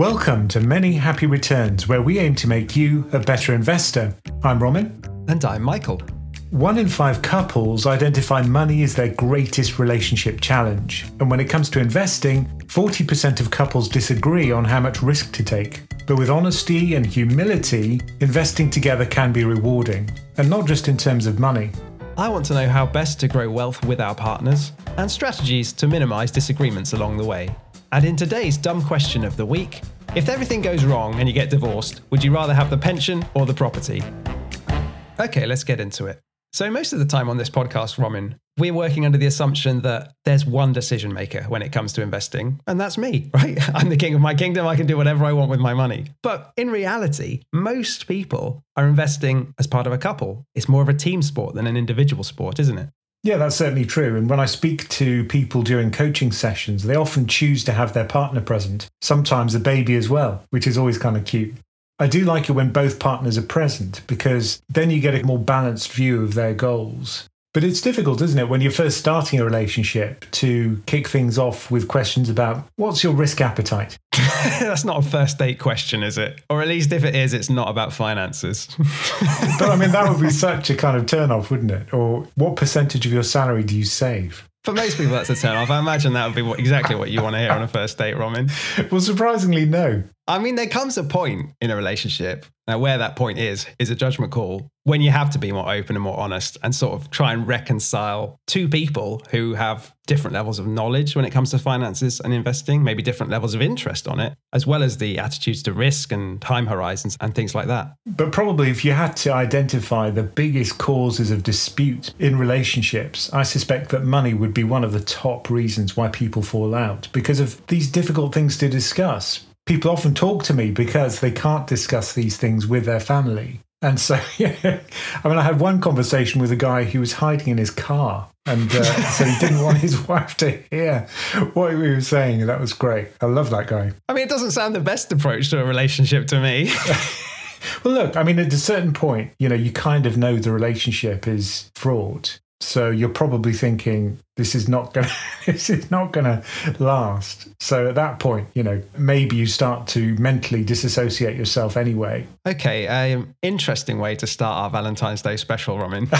Welcome to Many Happy Returns, where we aim to make you a better investor. I'm Ramin. And I'm Michael. One in five couples identify money as their greatest relationship challenge. And when it comes to investing, 40% of couples disagree on how much risk to take. But with honesty and humility, investing together can be rewarding. And not just in terms of money. I want to know how best to grow wealth with our partners and strategies to minimize disagreements along the way. And in today's dumb question of the week, if everything goes wrong and you get divorced, would you rather have the pension or the property? Okay, let's get into it. So, most of the time on this podcast, Ramin, we're working under the assumption that there's one decision maker when it comes to investing, and that's me, right? I'm the king of my kingdom. I can do whatever I want with my money. But in reality, most people are investing as part of a couple. It's more of a team sport than an individual sport, isn't it? Yeah, that's certainly true. And when I speak to people during coaching sessions, they often choose to have their partner present, sometimes a baby as well, which is always kind of cute. I do like it when both partners are present because then you get a more balanced view of their goals. But it's difficult, isn't it, when you're first starting a relationship to kick things off with questions about what's your risk appetite? That's not a first date question, is it? Or at least if it is, it's not about finances. but I mean, that would be such a kind of turn off, wouldn't it? Or what percentage of your salary do you save? For most people, that's a turn off. I imagine that would be what, exactly what you want to hear on a first date, Ramin. Well, surprisingly, no. I mean, there comes a point in a relationship, now where that point is, is a judgment call when you have to be more open and more honest and sort of try and reconcile two people who have different levels of knowledge when it comes to finances and investing, maybe different levels of interest on it, as well as the attitudes to risk and time horizons and things like that. But probably if you had to identify the biggest causes of dispute in relationships, I suspect that money would be one of the top reasons why people fall out because of these difficult things to discuss people often talk to me because they can't discuss these things with their family. And so, yeah, I mean, I had one conversation with a guy who was hiding in his car. And uh, so he didn't want his wife to hear what we were saying. That was great. I love that guy. I mean, it doesn't sound the best approach to a relationship to me. well, look, I mean, at a certain point, you know, you kind of know the relationship is fraught. So you're probably thinking this is not going this is not going to last. So at that point, you know, maybe you start to mentally disassociate yourself anyway. Okay, um, interesting way to start our Valentine's Day special, Ramin.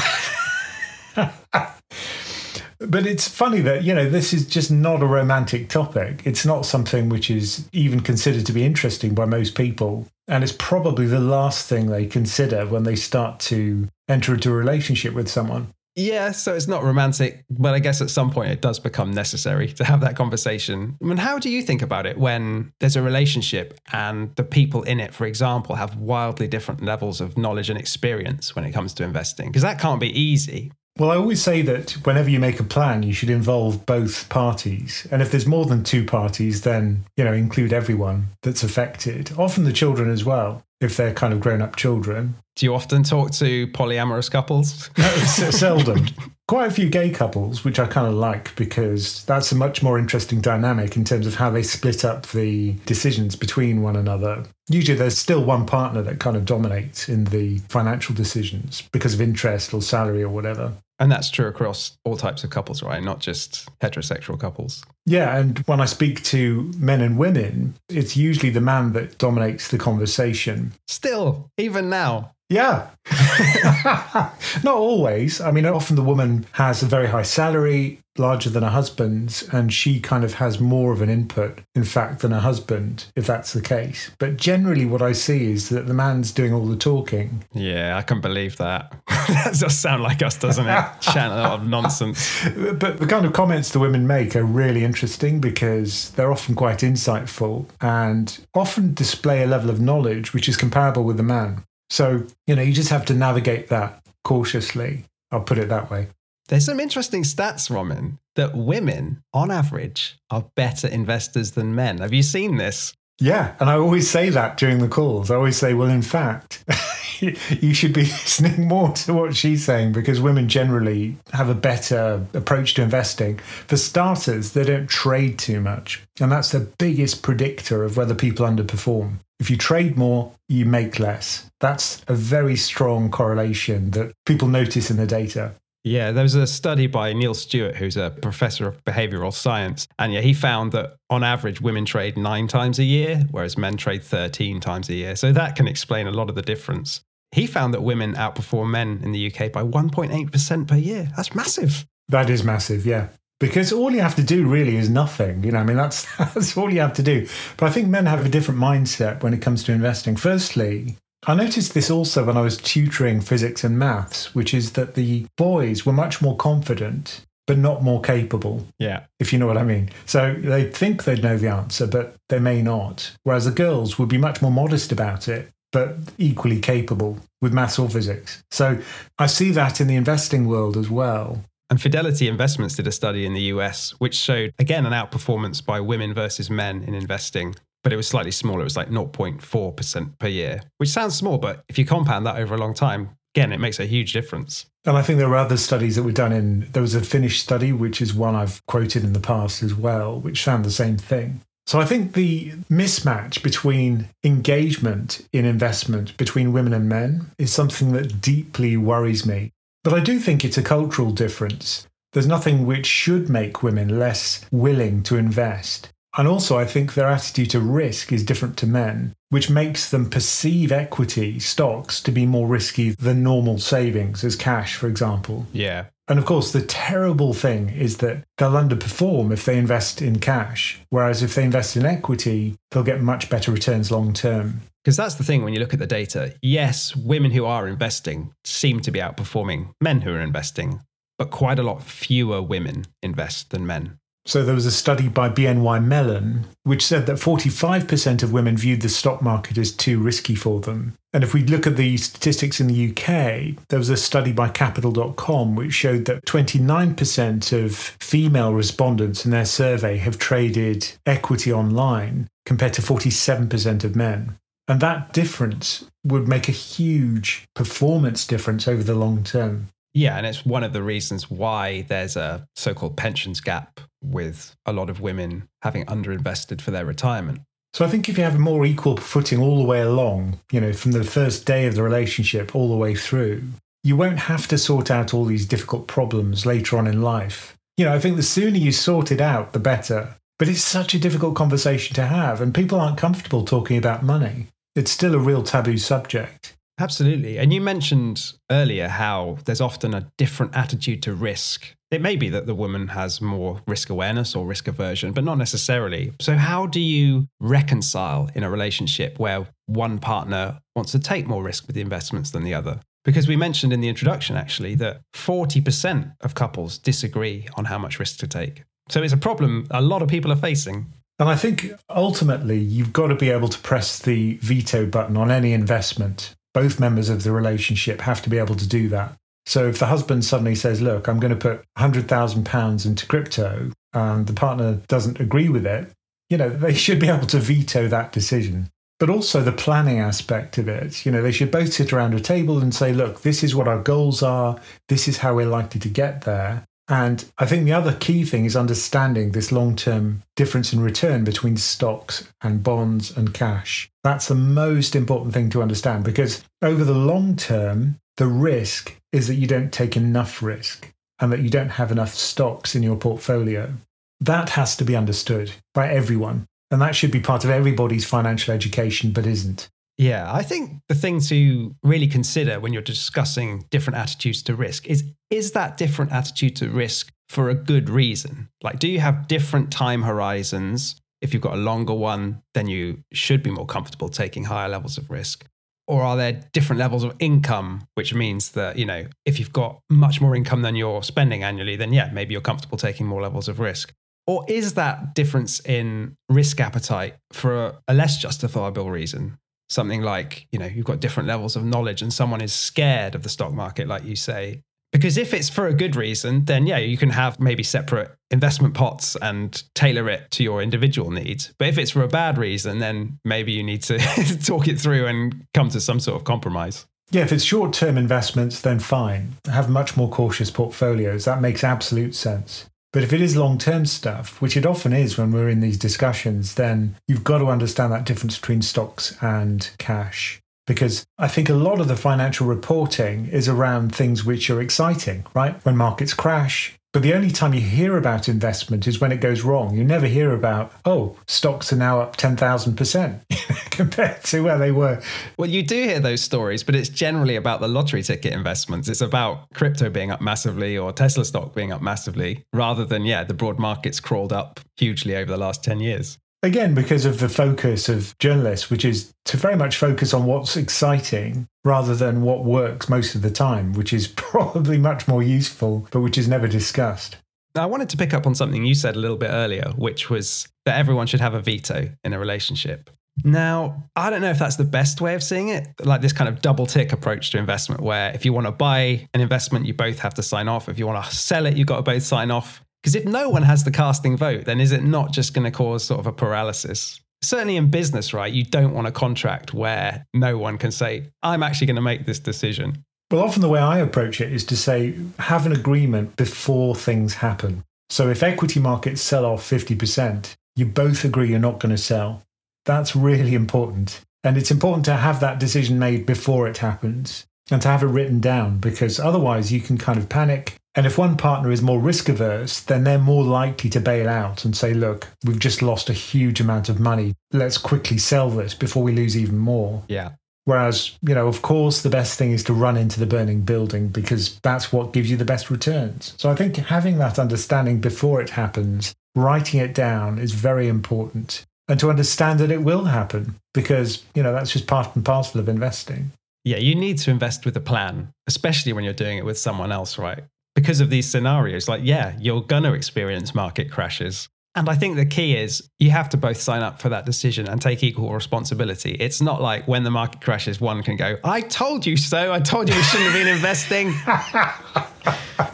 but it's funny that you know this is just not a romantic topic. It's not something which is even considered to be interesting by most people, and it's probably the last thing they consider when they start to enter into a relationship with someone. Yeah, so it's not romantic, but I guess at some point it does become necessary to have that conversation. I mean, how do you think about it when there's a relationship and the people in it, for example, have wildly different levels of knowledge and experience when it comes to investing? Because that can't be easy. Well, I always say that whenever you make a plan, you should involve both parties. And if there's more than two parties, then, you know, include everyone that's affected, often the children as well if they're kind of grown up children. Do you often talk to polyamorous couples? No, seldom. Quite a few gay couples, which I kind of like because that's a much more interesting dynamic in terms of how they split up the decisions between one another. Usually there's still one partner that kind of dominates in the financial decisions because of interest or salary or whatever. And that's true across all types of couples, right? Not just heterosexual couples. Yeah. And when I speak to men and women, it's usually the man that dominates the conversation. Still, even now. Yeah. Not always. I mean, often the woman has a very high salary, larger than her husband's, and she kind of has more of an input, in fact, than her husband, if that's the case. But generally, what I see is that the man's doing all the talking. Yeah, I can believe that. that does sound like us, doesn't it? Chatting a lot of nonsense. But the kind of comments the women make are really interesting because they're often quite insightful and often display a level of knowledge which is comparable with the man. So, you know, you just have to navigate that cautiously. I'll put it that way. There's some interesting stats, Ramin, that women, on average, are better investors than men. Have you seen this? Yeah. And I always say that during the calls. I always say, well, in fact, you should be listening more to what she's saying because women generally have a better approach to investing. For starters, they don't trade too much. And that's the biggest predictor of whether people underperform. If you trade more, you make less. That's a very strong correlation that people notice in the data. Yeah, there was a study by Neil Stewart, who's a professor of behavioral science. And yeah, he found that on average, women trade nine times a year, whereas men trade 13 times a year. So that can explain a lot of the difference. He found that women outperform men in the UK by 1.8% per year. That's massive. That is massive, yeah. Because all you have to do really is nothing. You know, I mean, that's, that's all you have to do. But I think men have a different mindset when it comes to investing. Firstly, I noticed this also when I was tutoring physics and maths, which is that the boys were much more confident, but not more capable. Yeah. If you know what I mean. So they think they'd know the answer, but they may not. Whereas the girls would be much more modest about it, but equally capable with maths or physics. So I see that in the investing world as well. And Fidelity Investments did a study in the US, which showed, again, an outperformance by women versus men in investing but it was slightly smaller. It was like 0.4% per year, which sounds small, but if you compound that over a long time, again, it makes a huge difference. And I think there were other studies that were done in, there was a Finnish study, which is one I've quoted in the past as well, which found the same thing. So I think the mismatch between engagement in investment between women and men is something that deeply worries me. But I do think it's a cultural difference. There's nothing which should make women less willing to invest. And also, I think their attitude to risk is different to men, which makes them perceive equity stocks to be more risky than normal savings, as cash, for example. Yeah. And of course, the terrible thing is that they'll underperform if they invest in cash, whereas if they invest in equity, they'll get much better returns long term. Because that's the thing when you look at the data. Yes, women who are investing seem to be outperforming men who are investing, but quite a lot fewer women invest than men. So there was a study by BNY Mellon which said that 45% of women viewed the stock market as too risky for them. And if we look at the statistics in the UK, there was a study by capital.com which showed that 29% of female respondents in their survey have traded equity online compared to 47% of men. And that difference would make a huge performance difference over the long term. Yeah, and it's one of the reasons why there's a so called pensions gap with a lot of women having underinvested for their retirement. So I think if you have a more equal footing all the way along, you know, from the first day of the relationship all the way through, you won't have to sort out all these difficult problems later on in life. You know, I think the sooner you sort it out, the better. But it's such a difficult conversation to have, and people aren't comfortable talking about money. It's still a real taboo subject. Absolutely. And you mentioned earlier how there's often a different attitude to risk. It may be that the woman has more risk awareness or risk aversion, but not necessarily. So, how do you reconcile in a relationship where one partner wants to take more risk with the investments than the other? Because we mentioned in the introduction, actually, that 40% of couples disagree on how much risk to take. So, it's a problem a lot of people are facing. And I think ultimately you've got to be able to press the veto button on any investment both members of the relationship have to be able to do that. So if the husband suddenly says, Look, I'm going to put £100,000 into crypto, and the partner doesn't agree with it, you know, they should be able to veto that decision. But also the planning aspect of it. You know, they should both sit around a table and say, Look, this is what our goals are, this is how we're likely to get there. And I think the other key thing is understanding this long term difference in return between stocks and bonds and cash. That's the most important thing to understand because over the long term, the risk is that you don't take enough risk and that you don't have enough stocks in your portfolio. That has to be understood by everyone. And that should be part of everybody's financial education, but isn't. Yeah, I think the thing to really consider when you're discussing different attitudes to risk is is that different attitude to risk for a good reason? Like, do you have different time horizons? If you've got a longer one, then you should be more comfortable taking higher levels of risk. Or are there different levels of income, which means that, you know, if you've got much more income than you're spending annually, then yeah, maybe you're comfortable taking more levels of risk. Or is that difference in risk appetite for a, less justifiable reason? Something like, you know, you've got different levels of knowledge and someone is scared of the stock market, like you say. Because if it's for a good reason, then yeah, you can have maybe separate investment pots and tailor it to your individual needs. But if it's for a bad reason, then maybe you need to talk it through and come to some sort of compromise. Yeah, if it's short term investments, then fine. Have much more cautious portfolios. That makes absolute sense. But if it is long term stuff, which it often is when we're in these discussions, then you've got to understand that difference between stocks and cash. because I think a lot of the financial reporting is around things which are exciting, right? When markets crash, but the only time you hear about investment is when it goes wrong. You never hear about, oh, stocks are now up 10,000% compared to where they were. Well, you do hear those stories, but it's generally about the lottery ticket investments. It's about crypto being up massively or Tesla stock being up massively rather than, yeah, the broad markets crawled up hugely over the last 10 years. Again, because of the focus of journalists, which is to very much focus on what's exciting rather than what works most of the time, which is probably much more useful, but which is never discussed. now, I wanted to pick up on something you said a little bit earlier, which was that everyone should have a veto in a relationship. Now, I don't know if that's the best way of seeing it, like this kind of double tick approach to investment, where if you want to buy an investment, you both have to sign off. If you want to sell it, you've got to both sign off. Because if no one has the casting vote, then is it not just going to cause sort of a paralysis? Certainly in business, right? You don't want a contract where no one can say, I'm actually going to make this decision. Well, often the way I approach it is to say, have an agreement before things happen. So if equity markets sell off 50%, you both agree you're not going to sell. That's really important. And it's important to have that decision made before it happens and to have it written down because otherwise you can kind of panic and if one partner is more risk averse, then they're more likely to bail out and say, look, we've just lost a huge amount of money. Let's quickly sell this before we lose even more. Yeah. Whereas, you know, of course, the best thing is to run into the burning building because that's what gives you the best returns. So I think having that understanding before it happens, writing it down is very important. And to understand that it will happen because, you know, that's just part and parcel of investing. Yeah, you need to invest with a plan, especially when you're doing it with someone else, right? Because of these scenarios. Like, yeah, you're going to experience market crashes. And I think the key is you have to both sign up for that decision and take equal responsibility. It's not like when the market crashes, one can go, I told you so. I told you we shouldn't have been investing.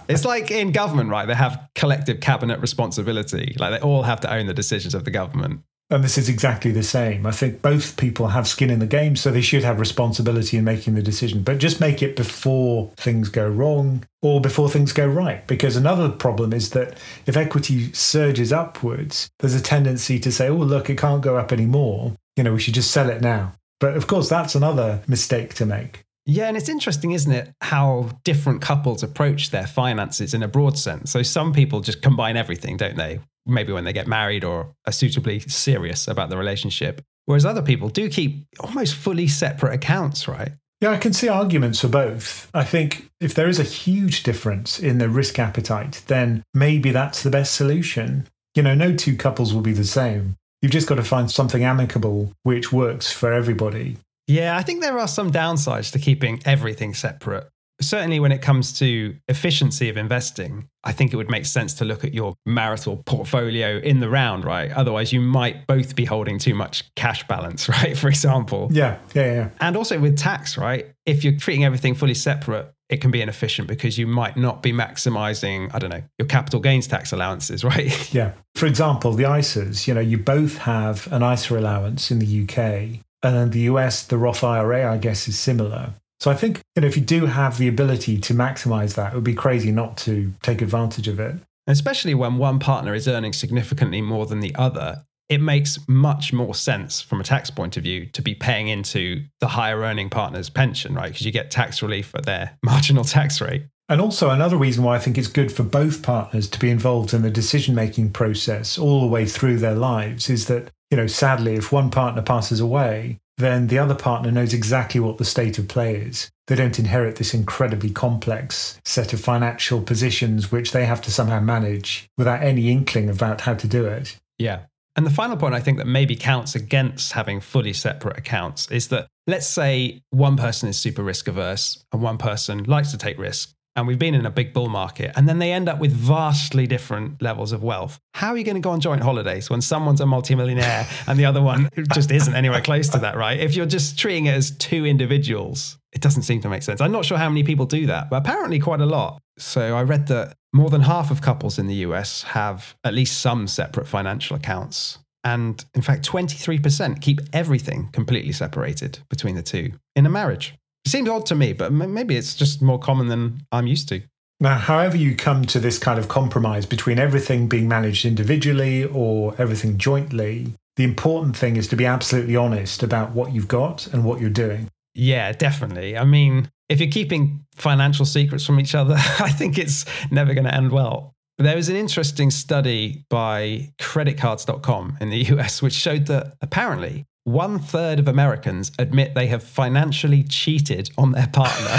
it's like in government, right? They have collective cabinet responsibility. Like they all have to own the decisions of the government. And this is exactly the same. I think both people have skin in the game, so they should have responsibility in making the decision. But just make it before things go wrong or before things go right. Because another problem is that if equity surges upwards, there's a tendency to say, oh, look, it can't go up anymore. You know, we should just sell it now. But of course, that's another mistake to make. Yeah, and it's interesting, isn't it, how different couples approach their finances in a broad sense. So some people just combine everything, don't they? Maybe when they get married or are suitably serious about the relationship. Whereas other people do keep almost fully separate accounts, right? Yeah, I can see arguments for both. I think if there is a huge difference in the risk appetite, then maybe that's the best solution. You know, no two couples will be the same. You've just got to find something amicable which works for everybody. Yeah, I think there are some downsides to keeping everything separate certainly when it comes to efficiency of investing, I think it would make sense to look at your marital portfolio in the round, right? Otherwise, you might both be holding too much cash balance, right? For example. Yeah, yeah, yeah. And also with tax, right? If you're treating everything fully separate, it can be inefficient because you might not be maximizing, I don't know, your capital gains tax allowances, right? Yeah. For example, the ISAs, you know, you both have an ISA allowance in the UK. And in the US, the Roth IRA, I guess, is similar. So I think you know if you do have the ability to maximize that, it would be crazy not to take advantage of it. Especially when one partner is earning significantly more than the other, it makes much more sense from a tax point of view to be paying into the higher earning partner's pension, right? Because you get tax relief at their marginal tax rate. And also, another reason why I think it's good for both partners to be involved in the decision making process all the way through their lives is that, you know, sadly, if one partner passes away, then the other partner knows exactly what the state of play is. They don't inherit this incredibly complex set of financial positions which they have to somehow manage without any inkling about how to do it. Yeah. And the final point I think that maybe counts against having fully separate accounts is that let's say one person is super risk averse and one person likes to take risk and we've been in a big bull market, and then they end up with vastly different levels of wealth. How are you going to go on joint holidays when someone's a multimillionaire and the other one just isn't anywhere close to that, right? If you're just treating it as two individuals, it doesn't seem to make sense. I'm not sure how many people do that, but apparently quite a lot. So I read that more than half of couples in the US have at least some separate financial accounts. And in fact, 23% keep everything completely separated between the two in a marriage. Seems odd to me, but maybe it's just more common than I'm used to. Now, however you come to this kind of compromise between everything being managed individually or everything jointly, the important thing is to be absolutely honest about what you've got and what you're doing. Yeah, definitely. I mean, if you're keeping financial secrets from each other, I think it's never going to end well. There was an interesting study by creditcards.com in the US, which showed that apparently one third of Americans admit they have financially cheated on their partner.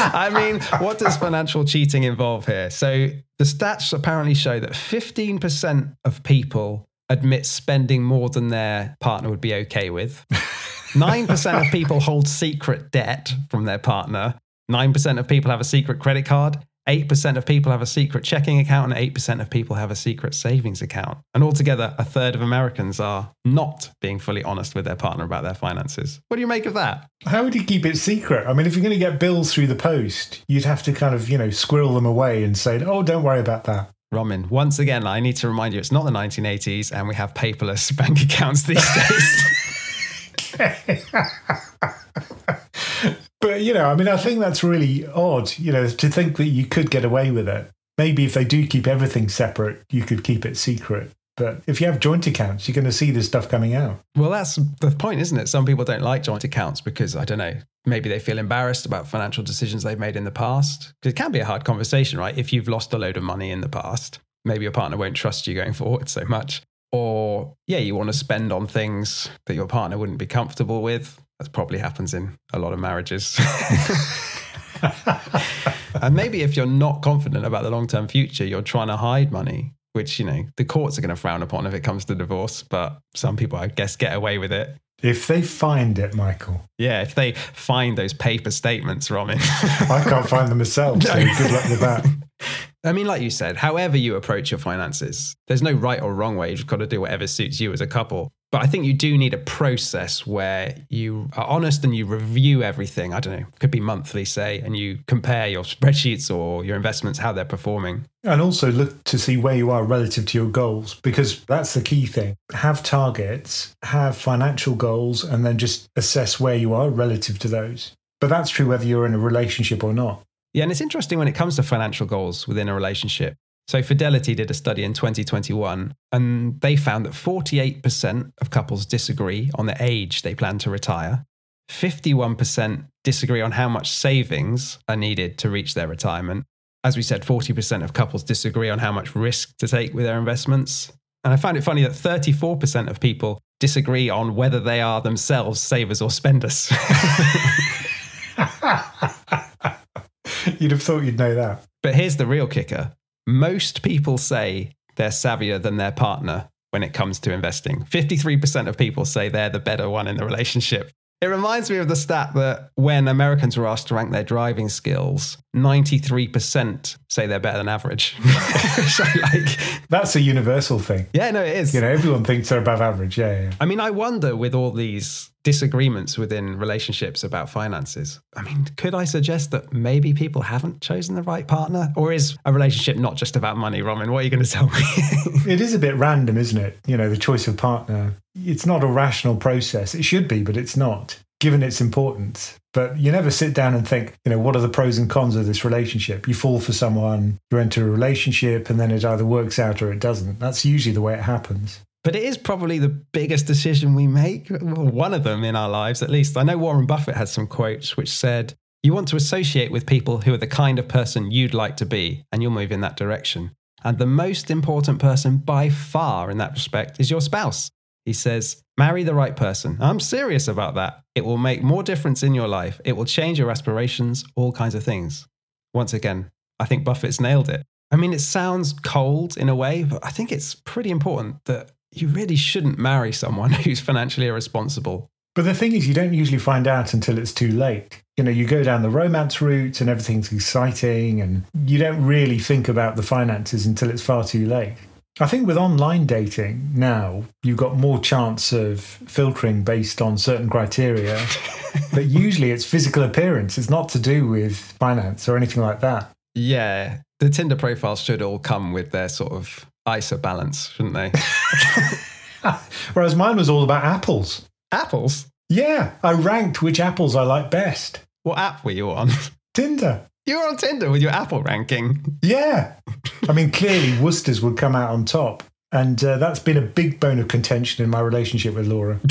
I mean, what does financial cheating involve here? So the stats apparently show that 15% of people admit spending more than their partner would be okay with. 9% of people hold secret debt from their partner. 9% of people have a secret credit card. 8% of people have a secret checking account and 8% of people have a secret savings account. And altogether, a third of Americans are not being fully honest with their partner about their finances. What do you make of that? How would you keep it secret? I mean, if you're going to get bills through the post, you'd have to kind of, you know, squirrel them away and say, oh, don't worry about that. Ramin, once again, I need to remind you it's not the 1980s and we have paperless bank accounts these days. But you know, I mean, I think that's really odd. You know, to think that you could get away with it. Maybe if they do keep everything separate, you could keep it secret. But if you have joint accounts, you're going to see this stuff coming out. Well, that's the point, isn't it? Some people don't like joint accounts because I don't know. Maybe they feel embarrassed about financial decisions they've made in the past. It can be a hard conversation, right? If you've lost a load of money in the past, maybe your partner won't trust you going forward so much. Or, yeah, you want to spend on things that your partner wouldn't be comfortable with. That probably happens in a lot of marriages. and maybe if you're not confident about the long term future, you're trying to hide money, which, you know, the courts are going to frown upon if it comes to divorce. But some people, I guess, get away with it. If they find it, Michael. Yeah, if they find those paper statements, Ramin. I can't find them myself, so good luck with that. I mean, like you said, however you approach your finances, there's no right or wrong way. You've got to do whatever suits you as a couple. But I think you do need a process where you are honest and you review everything. I don't know, could be monthly, say, and you compare your spreadsheets or your investments, how they're performing. And also look to see where you are relative to your goals, because that's the key thing. Have targets, have financial goals, and then just assess where you are relative to those. But that's true whether you're in a relationship or not. Yeah, and it's interesting when it comes to financial goals within a relationship. So, Fidelity did a study in 2021, and they found that 48% of couples disagree on the age they plan to retire. 51% disagree on how much savings are needed to reach their retirement. As we said, 40% of couples disagree on how much risk to take with their investments. And I find it funny that 34% of people disagree on whether they are themselves savers or spenders. you'd have thought you'd know that. But here's the real kicker most people say they're savvier than their partner when it comes to investing. 53% of people say they're the better one in the relationship. It reminds me of the stat that when Americans were asked to rank their driving skills, 93% say they're better than average. like, That's a universal thing. Yeah, no, it is. You know, everyone thinks they're above average. Yeah, yeah. I mean, I wonder with all these disagreements within relationships about finances. I mean, could I suggest that maybe people haven't chosen the right partner? Or is a relationship not just about money, Ramin? What are you going to tell me? it is a bit random, isn't it? You know, the choice of partner. It's not a rational process. It should be, but it's not, given its importance. But you never sit down and think, you know, what are the pros and cons of this relationship? You fall for someone, you enter a relationship, and then it either works out or it doesn't. That's usually the way it happens. But it is probably the biggest decision we make, one of them in our lives at least. I know Warren Buffett had some quotes which said, You want to associate with people who are the kind of person you'd like to be, and you'll move in that direction. And the most important person by far in that respect is your spouse. He says, Marry the right person. I'm serious about that. It will make more difference in your life. It will change your aspirations, all kinds of things. Once again, I think Buffett's nailed it. I mean, it sounds cold in a way, but I think it's pretty important that you really shouldn't marry someone who's financially irresponsible. But the thing is, you don't usually find out until it's too late. You know, you go down the romance route and everything's exciting, and you don't really think about the finances until it's far too late. I think with online dating now, you've got more chance of filtering based on certain criteria. but usually it's physical appearance. It's not to do with finance or anything like that. Yeah. The Tinder profiles should all come with their sort of ISA balance, shouldn't they? Whereas mine was all about apples. Apples? Yeah, I ranked which apples I like best. What app were you on? Tinder. You were on Tinder with your apple ranking. Yeah. I mean, clearly Worcester's would come out on top. And uh, that's been a big bone of contention in my relationship with Laura.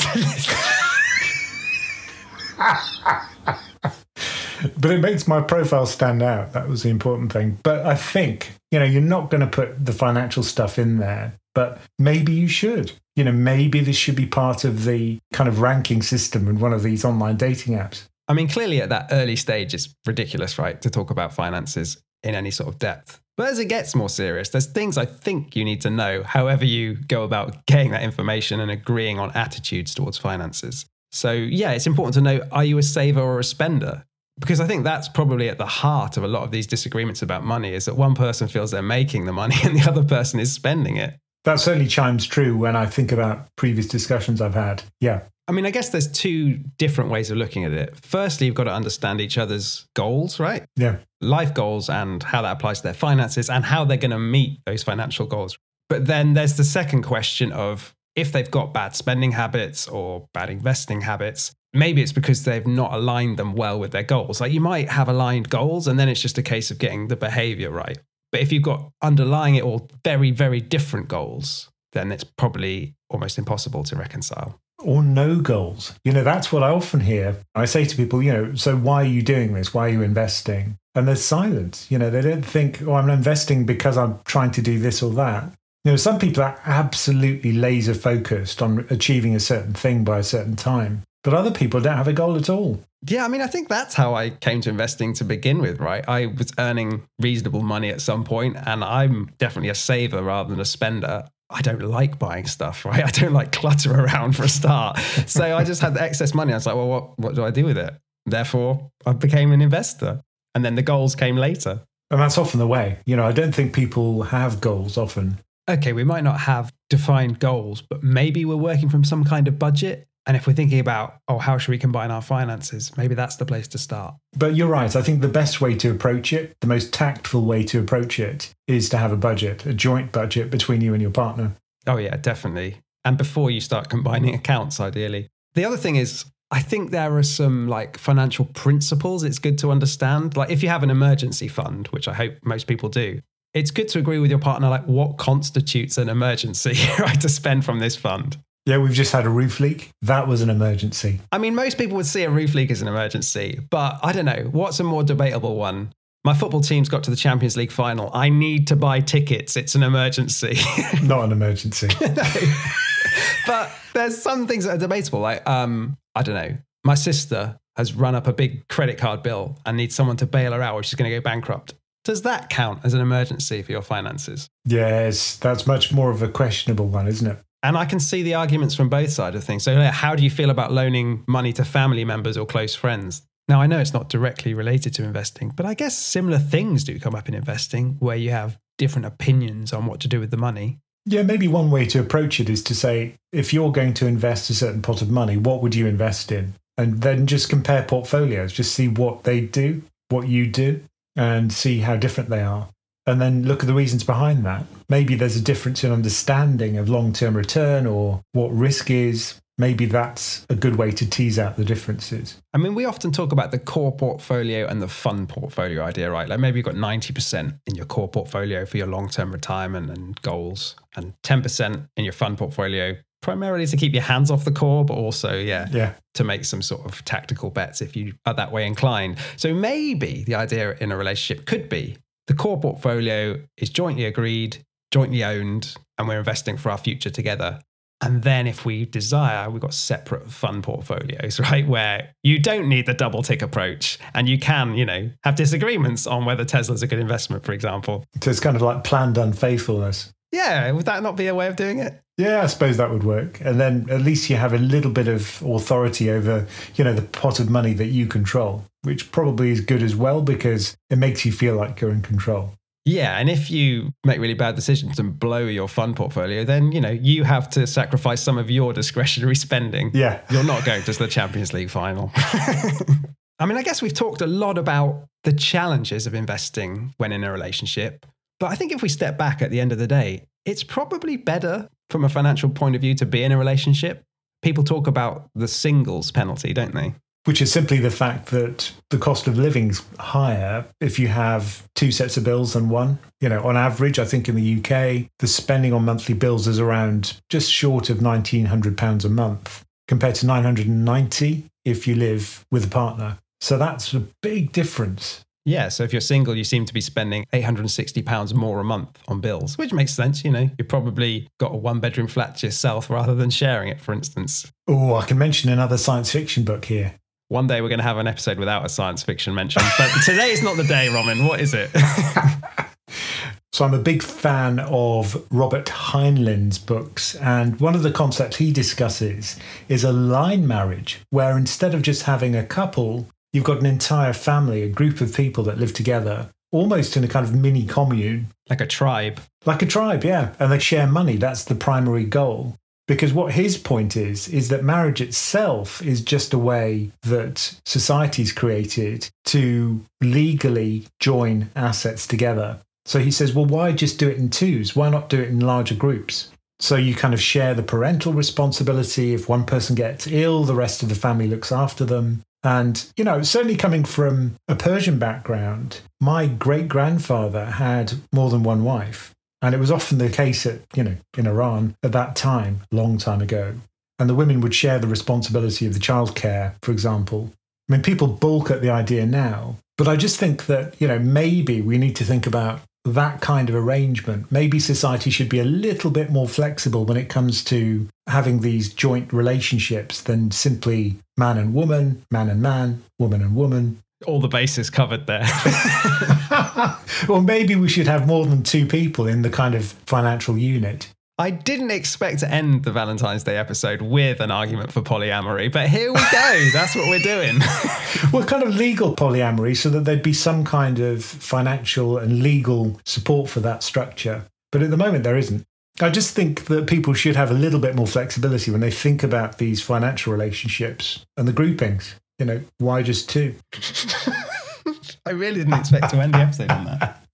but it makes my profile stand out. That was the important thing. But I think, you know, you're not going to put the financial stuff in there, but maybe you should. You know, maybe this should be part of the kind of ranking system in one of these online dating apps. I mean, clearly at that early stage, it's ridiculous, right, to talk about finances in any sort of depth. But as it gets more serious, there's things I think you need to know, however you go about getting that information and agreeing on attitudes towards finances. So, yeah, it's important to know are you a saver or a spender? Because I think that's probably at the heart of a lot of these disagreements about money is that one person feels they're making the money and the other person is spending it. That certainly chimes true when I think about previous discussions I've had. Yeah. I mean, I guess there's two different ways of looking at it. Firstly, you've got to understand each other's goals, right? Yeah. Life goals and how that applies to their finances and how they're going to meet those financial goals. But then there's the second question of if they've got bad spending habits or bad investing habits, maybe it's because they've not aligned them well with their goals. Like you might have aligned goals and then it's just a case of getting the behavior right. But if you've got underlying it all very, very different goals, then it's probably almost impossible to reconcile. Or no goals. You know, that's what I often hear. I say to people, you know, so why are you doing this? Why are you investing? And there's silence. You know, they don't think, oh, I'm investing because I'm trying to do this or that. You know, some people are absolutely laser focused on achieving a certain thing by a certain time, but other people don't have a goal at all. Yeah, I mean, I think that's how I came to investing to begin with, right? I was earning reasonable money at some point, and I'm definitely a saver rather than a spender. I don't like buying stuff, right? I don't like clutter around for a start. So I just had the excess money. I was like, well, what, what do I do with it? Therefore, I became an investor. And then the goals came later. And that's often the way. You know, I don't think people have goals often. Okay, we might not have defined goals, but maybe we're working from some kind of budget and if we're thinking about, oh, how should we combine our finances? Maybe that's the place to start. But you're right. I think the best way to approach it, the most tactful way to approach it, is to have a budget, a joint budget between you and your partner. Oh, yeah, definitely. And before you start combining accounts, ideally. The other thing is, I think there are some like financial principles it's good to understand. Like if you have an emergency fund, which I hope most people do, it's good to agree with your partner like what constitutes an emergency, right, to spend from this fund. Yeah, we've just had a roof leak. That was an emergency. I mean, most people would see a roof leak as an emergency, but I don't know. What's a more debatable one? My football team's got to the Champions League final. I need to buy tickets. It's an emergency. Not an emergency. but there's some things that are debatable. Like, um, I don't know. My sister has run up a big credit card bill and needs someone to bail her out or she's going to go bankrupt. Does that count as an emergency for your finances? Yes, that's much more of a questionable one, isn't it? And I can see the arguments from both sides of things. So, how do you feel about loaning money to family members or close friends? Now, I know it's not directly related to investing, but I guess similar things do come up in investing where you have different opinions on what to do with the money. Yeah, maybe one way to approach it is to say, if you're going to invest a certain pot of money, what would you invest in? And then just compare portfolios, just see what they do, what you do, and see how different they are and then look at the reasons behind that. Maybe there's a difference in understanding of long term return or what risk is. Maybe that's a good way to tease out the differences. I mean, we often talk about the core portfolio and the fund portfolio idea, right? Like maybe you've got 90% in your core portfolio for your long term retirement and goals, and 10% in your fund portfolio primarily to keep your hands off the core, but also, yeah, yeah, to make some sort of tactical bets if you are that way inclined. So maybe the idea in a relationship could be the core portfolio is jointly agreed, jointly owned, and we're investing for our future together. And then if we desire, we've got separate fund portfolios, right? Where you don't need the double tick approach and you can, you know, have disagreements on whether Tesla's a good investment, for example. So it's kind of like planned unfaithfulness. Yeah, would that not be a way of doing it? Yeah, I suppose that would work. And then at least you have a little bit of authority over, you know, the pot of money that you control, which probably is good as well because it makes you feel like you're in control. Yeah, and if you make really bad decisions and blow your fund portfolio, then you know you have to sacrifice some of your discretionary spending. Yeah, you're not going to the Champions League final. I mean, I guess we've talked a lot about the challenges of investing when in a relationship, but I think if we step back at the end of the day, it's probably better from a financial point of view to be in a relationship. People talk about the singles penalty, don't they? Which is simply the fact that the cost of living's higher if you have two sets of bills than one. You know, on average, I think in the UK, the spending on monthly bills is around just short of £1,900 a month compared to 990 if you live with a partner. So that's a big difference. Yeah, so if you're single, you seem to be spending £860 more a month on bills, which makes sense. You know, you've probably got a one bedroom flat to yourself rather than sharing it, for instance. Oh, I can mention another science fiction book here. One day we're going to have an episode without a science fiction mention, but today is not the day, Ramin. What is it? So I'm a big fan of Robert Heinlein's books, and one of the concepts he discusses is a line marriage, where instead of just having a couple, you've got an entire family, a group of people that live together, almost in a kind of mini commune. Like a tribe. Like a tribe, yeah. And they share money. That's the primary goal. Because what his point is, is that marriage itself is just a way that society's created to legally join assets together. So he says, well, why just do it in twos? Why not do it in larger groups? So you kind of share the parental responsibility. If one person gets ill, the rest of the family looks after them. And, you know, certainly coming from a Persian background, my great grandfather had more than one wife. And it was often the case at, you know, in Iran at that time, long time ago. And the women would share the responsibility of the childcare, for example. I mean, people balk at the idea now, but I just think that, you know, maybe we need to think about that kind of arrangement. Maybe society should be a little bit more flexible when it comes to having these joint relationships than simply man and woman, man and man, woman and woman. All the bases covered there. well, maybe we should have more than two people in the kind of financial unit. I didn't expect to end the Valentine's Day episode with an argument for polyamory, but here we go. That's what we're doing. we're kind of legal polyamory, so that there'd be some kind of financial and legal support for that structure. But at the moment, there isn't. I just think that people should have a little bit more flexibility when they think about these financial relationships and the groupings. You know, why just two? I really didn't expect to end the episode on that.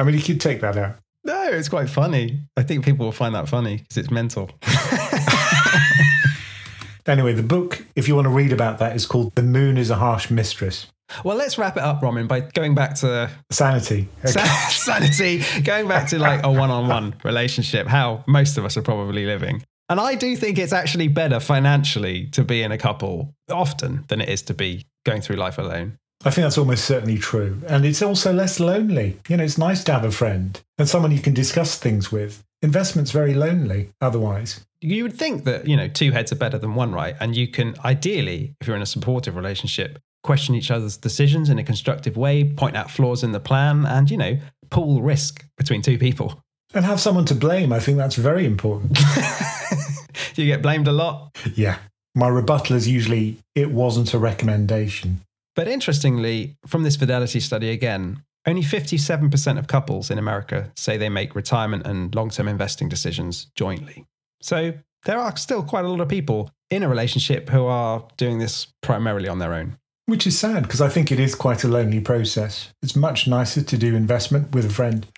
I mean, you could take that out. No, it's quite funny. I think people will find that funny because it's mental. anyway, the book, if you want to read about that, is called The Moon is a Harsh Mistress. Well, let's wrap it up, Ramin, by going back to sanity. Okay. sanity, going back to like a one on one relationship, how most of us are probably living. And I do think it's actually better financially to be in a couple often than it is to be going through life alone. I think that's almost certainly true. And it's also less lonely. You know, it's nice to have a friend and someone you can discuss things with. Investment's very lonely otherwise. You would think that, you know, two heads are better than one, right? And you can ideally, if you're in a supportive relationship, question each other's decisions in a constructive way, point out flaws in the plan, and, you know, pool risk between two people. And have someone to blame. I think that's very important. Do you get blamed a lot? Yeah. My rebuttal is usually, it wasn't a recommendation. But interestingly, from this fidelity study again, only 57% of couples in America say they make retirement and long term investing decisions jointly. So there are still quite a lot of people in a relationship who are doing this primarily on their own. Which is sad because I think it is quite a lonely process. It's much nicer to do investment with a friend.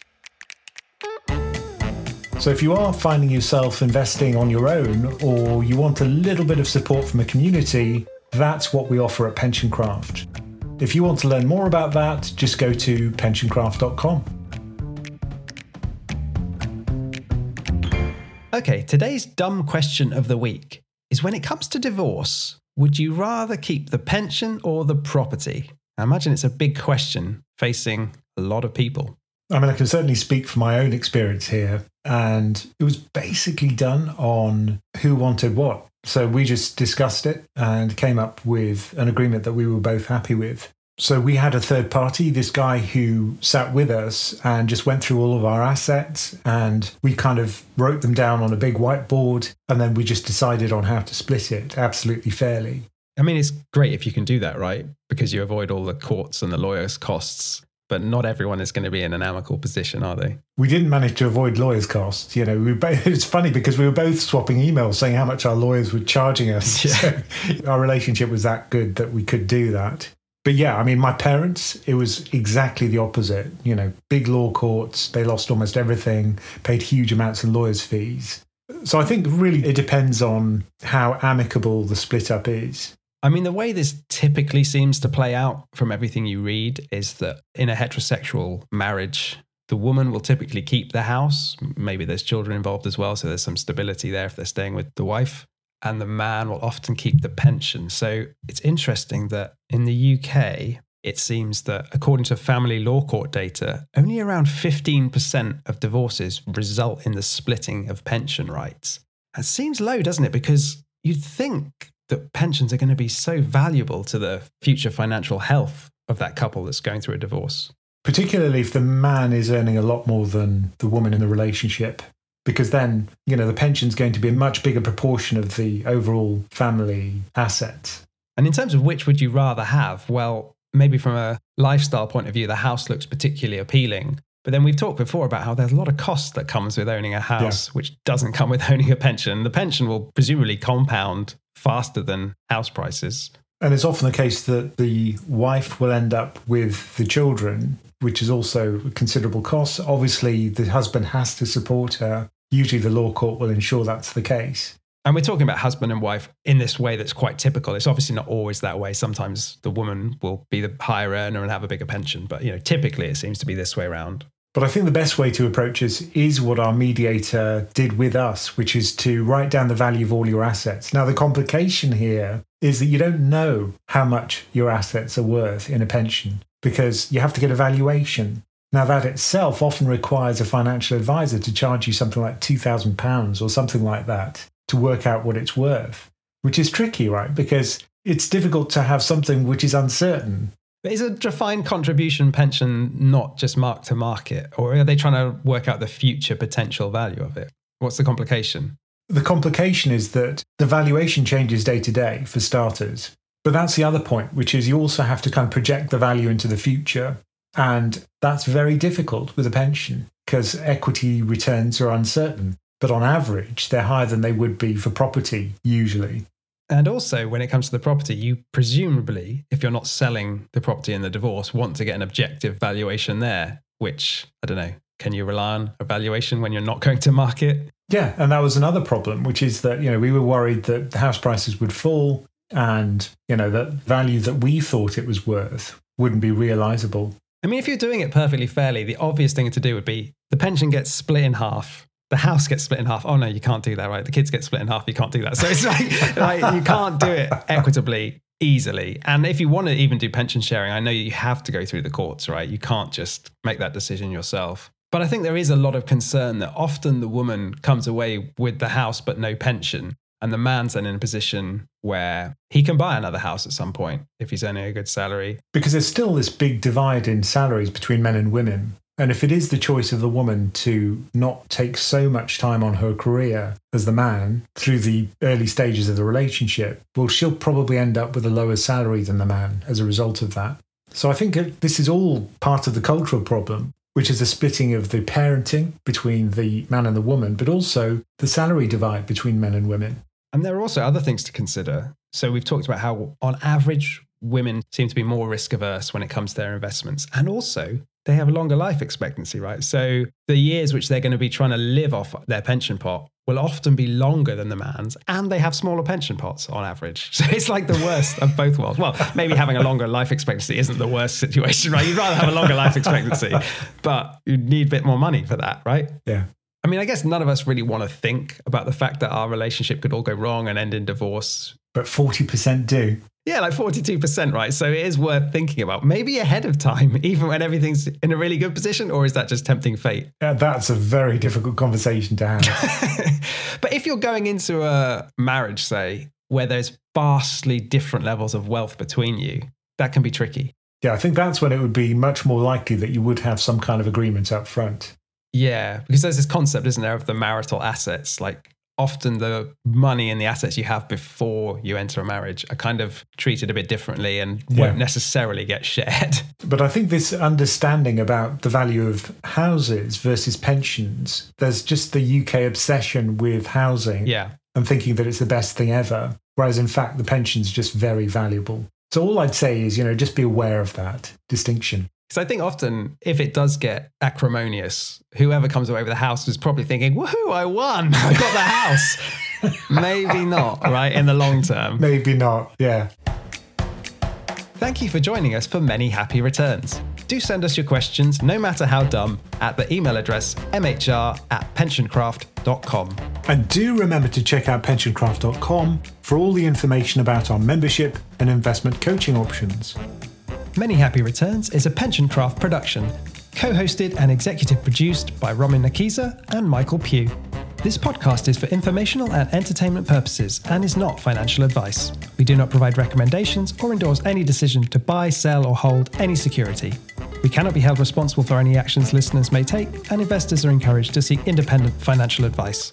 So, if you are finding yourself investing on your own or you want a little bit of support from a community, that's what we offer at Pensioncraft. If you want to learn more about that, just go to pensioncraft.com. Okay, today's dumb question of the week is when it comes to divorce, would you rather keep the pension or the property? I imagine it's a big question facing a lot of people. I mean, I can certainly speak from my own experience here. And it was basically done on who wanted what. So we just discussed it and came up with an agreement that we were both happy with. So we had a third party, this guy who sat with us and just went through all of our assets and we kind of wrote them down on a big whiteboard and then we just decided on how to split it absolutely fairly. I mean, it's great if you can do that, right? Because you avoid all the courts and the lawyers' costs but not everyone is going to be in an amicable position, are they? We didn't manage to avoid lawyers' costs. You know, we both, it's funny because we were both swapping emails saying how much our lawyers were charging us. Yeah. So our relationship was that good that we could do that. But yeah, I mean, my parents, it was exactly the opposite. You know, big law courts, they lost almost everything, paid huge amounts in lawyers' fees. So I think really it depends on how amicable the split up is. I mean, the way this typically seems to play out from everything you read is that in a heterosexual marriage, the woman will typically keep the house. Maybe there's children involved as well, so there's some stability there if they're staying with the wife. and the man will often keep the pension. So it's interesting that in the UK, it seems that according to family law court data, only around 15% of divorces result in the splitting of pension rights. That seems low, doesn't it? Because you'd think that pensions are going to be so valuable to the future financial health of that couple that's going through a divorce. Particularly if the man is earning a lot more than the woman in the relationship, because then, you know, the pension's going to be a much bigger proportion of the overall family assets. And in terms of which would you rather have, well, maybe from a lifestyle point of view, the house looks particularly appealing. But then we've talked before about how there's a lot of cost that comes with owning a house, yeah. which doesn't come with owning a pension. The pension will presumably compound faster than house prices. And it's often the case that the wife will end up with the children, which is also a considerable cost. Obviously, the husband has to support her. Usually, the law court will ensure that's the case. And we're talking about husband and wife in this way that's quite typical. It's obviously not always that way. Sometimes the woman will be the higher earner and have a bigger pension, but you know, typically it seems to be this way around. But I think the best way to approach this is what our mediator did with us, which is to write down the value of all your assets. Now, the complication here is that you don't know how much your assets are worth in a pension because you have to get a valuation. Now, that itself often requires a financial advisor to charge you something like £2,000 or something like that to work out what it's worth, which is tricky, right? Because it's difficult to have something which is uncertain. But is a defined contribution pension not just mark to market, or are they trying to work out the future potential value of it? What's the complication? The complication is that the valuation changes day to day, for starters. But that's the other point, which is you also have to kind of project the value into the future. And that's very difficult with a pension because equity returns are uncertain but on average, they're higher than they would be for property usually. And also, when it comes to the property, you presumably, if you're not selling the property in the divorce, want to get an objective valuation there, which I don't know. Can you rely on a valuation when you're not going to market? Yeah, and that was another problem, which is that, you know, we were worried that the house prices would fall and, you know, that value that we thought it was worth wouldn't be realizable. I mean, if you're doing it perfectly fairly, the obvious thing to do would be the pension gets split in half the house gets split in half. Oh no, you can't do that, right? The kids get split in half. You can't do that. So it's like, like you can't do it equitably easily. And if you want to even do pension sharing, I know you have to go through the courts, right? You can't just make that decision yourself. But I think there is a lot of concern that often the woman comes away with the house but no pension. And the man's then in a position where he can buy another house at some point if he's earning a good salary. Because there's still this big divide in salaries between men and women. And if it is the choice of the woman to not take so much time on her career as the man through the early stages of the relationship, well, she'll probably end up with a lower salary than the man as a result of that. So I think this is all part of the cultural problem, which is the splitting of the parenting between the man and the woman, but also the salary divide between men and women. And there are also other things to consider. So we've talked about how, on average, women seem to be more risk averse when it comes to their investments. And also, they have a longer life expectancy, right? So the years which they're going to be trying to live off their pension pot will often be longer than the man's, and they have smaller pension pots on average. So it's like the worst of both worlds. Well, maybe having a longer life expectancy isn't the worst situation, right? You'd rather have a longer life expectancy, but you need a bit more money for that, right? Yeah. I mean, I guess none of us really want to think about the fact that our relationship could all go wrong and end in divorce. But 40% do. Yeah, like 42%, right? So it is worth thinking about. Maybe ahead of time, even when everything's in a really good position, or is that just tempting fate? Yeah, that's a very difficult conversation to have. but if you're going into a marriage, say, where there's vastly different levels of wealth between you, that can be tricky. Yeah, I think that's when it would be much more likely that you would have some kind of agreement up front. Yeah, because there's this concept, isn't there, of the marital assets. Like often the money and the assets you have before you enter a marriage are kind of treated a bit differently and yeah. won't necessarily get shared. But I think this understanding about the value of houses versus pensions, there's just the UK obsession with housing yeah. and thinking that it's the best thing ever. Whereas in fact, the pension's just very valuable. So all I'd say is, you know, just be aware of that distinction. Because I think often, if it does get acrimonious, whoever comes away with the house is probably thinking, woohoo, I won. I got the house. Maybe not, right? In the long term. Maybe not, yeah. Thank you for joining us for many happy returns. do send us your questions, no matter how dumb, at the email address mhr at pensioncraft.com. And do remember to check out pensioncraft.com for all the information about our membership and investment coaching options. Many Happy Returns is a Pensioncraft production, co hosted and executive produced by Ramin Nakisa and Michael Pugh. This podcast is for informational and entertainment purposes and is not financial advice. We do not provide recommendations or endorse any decision to buy, sell, or hold any security. We cannot be held responsible for any actions listeners may take, and investors are encouraged to seek independent financial advice.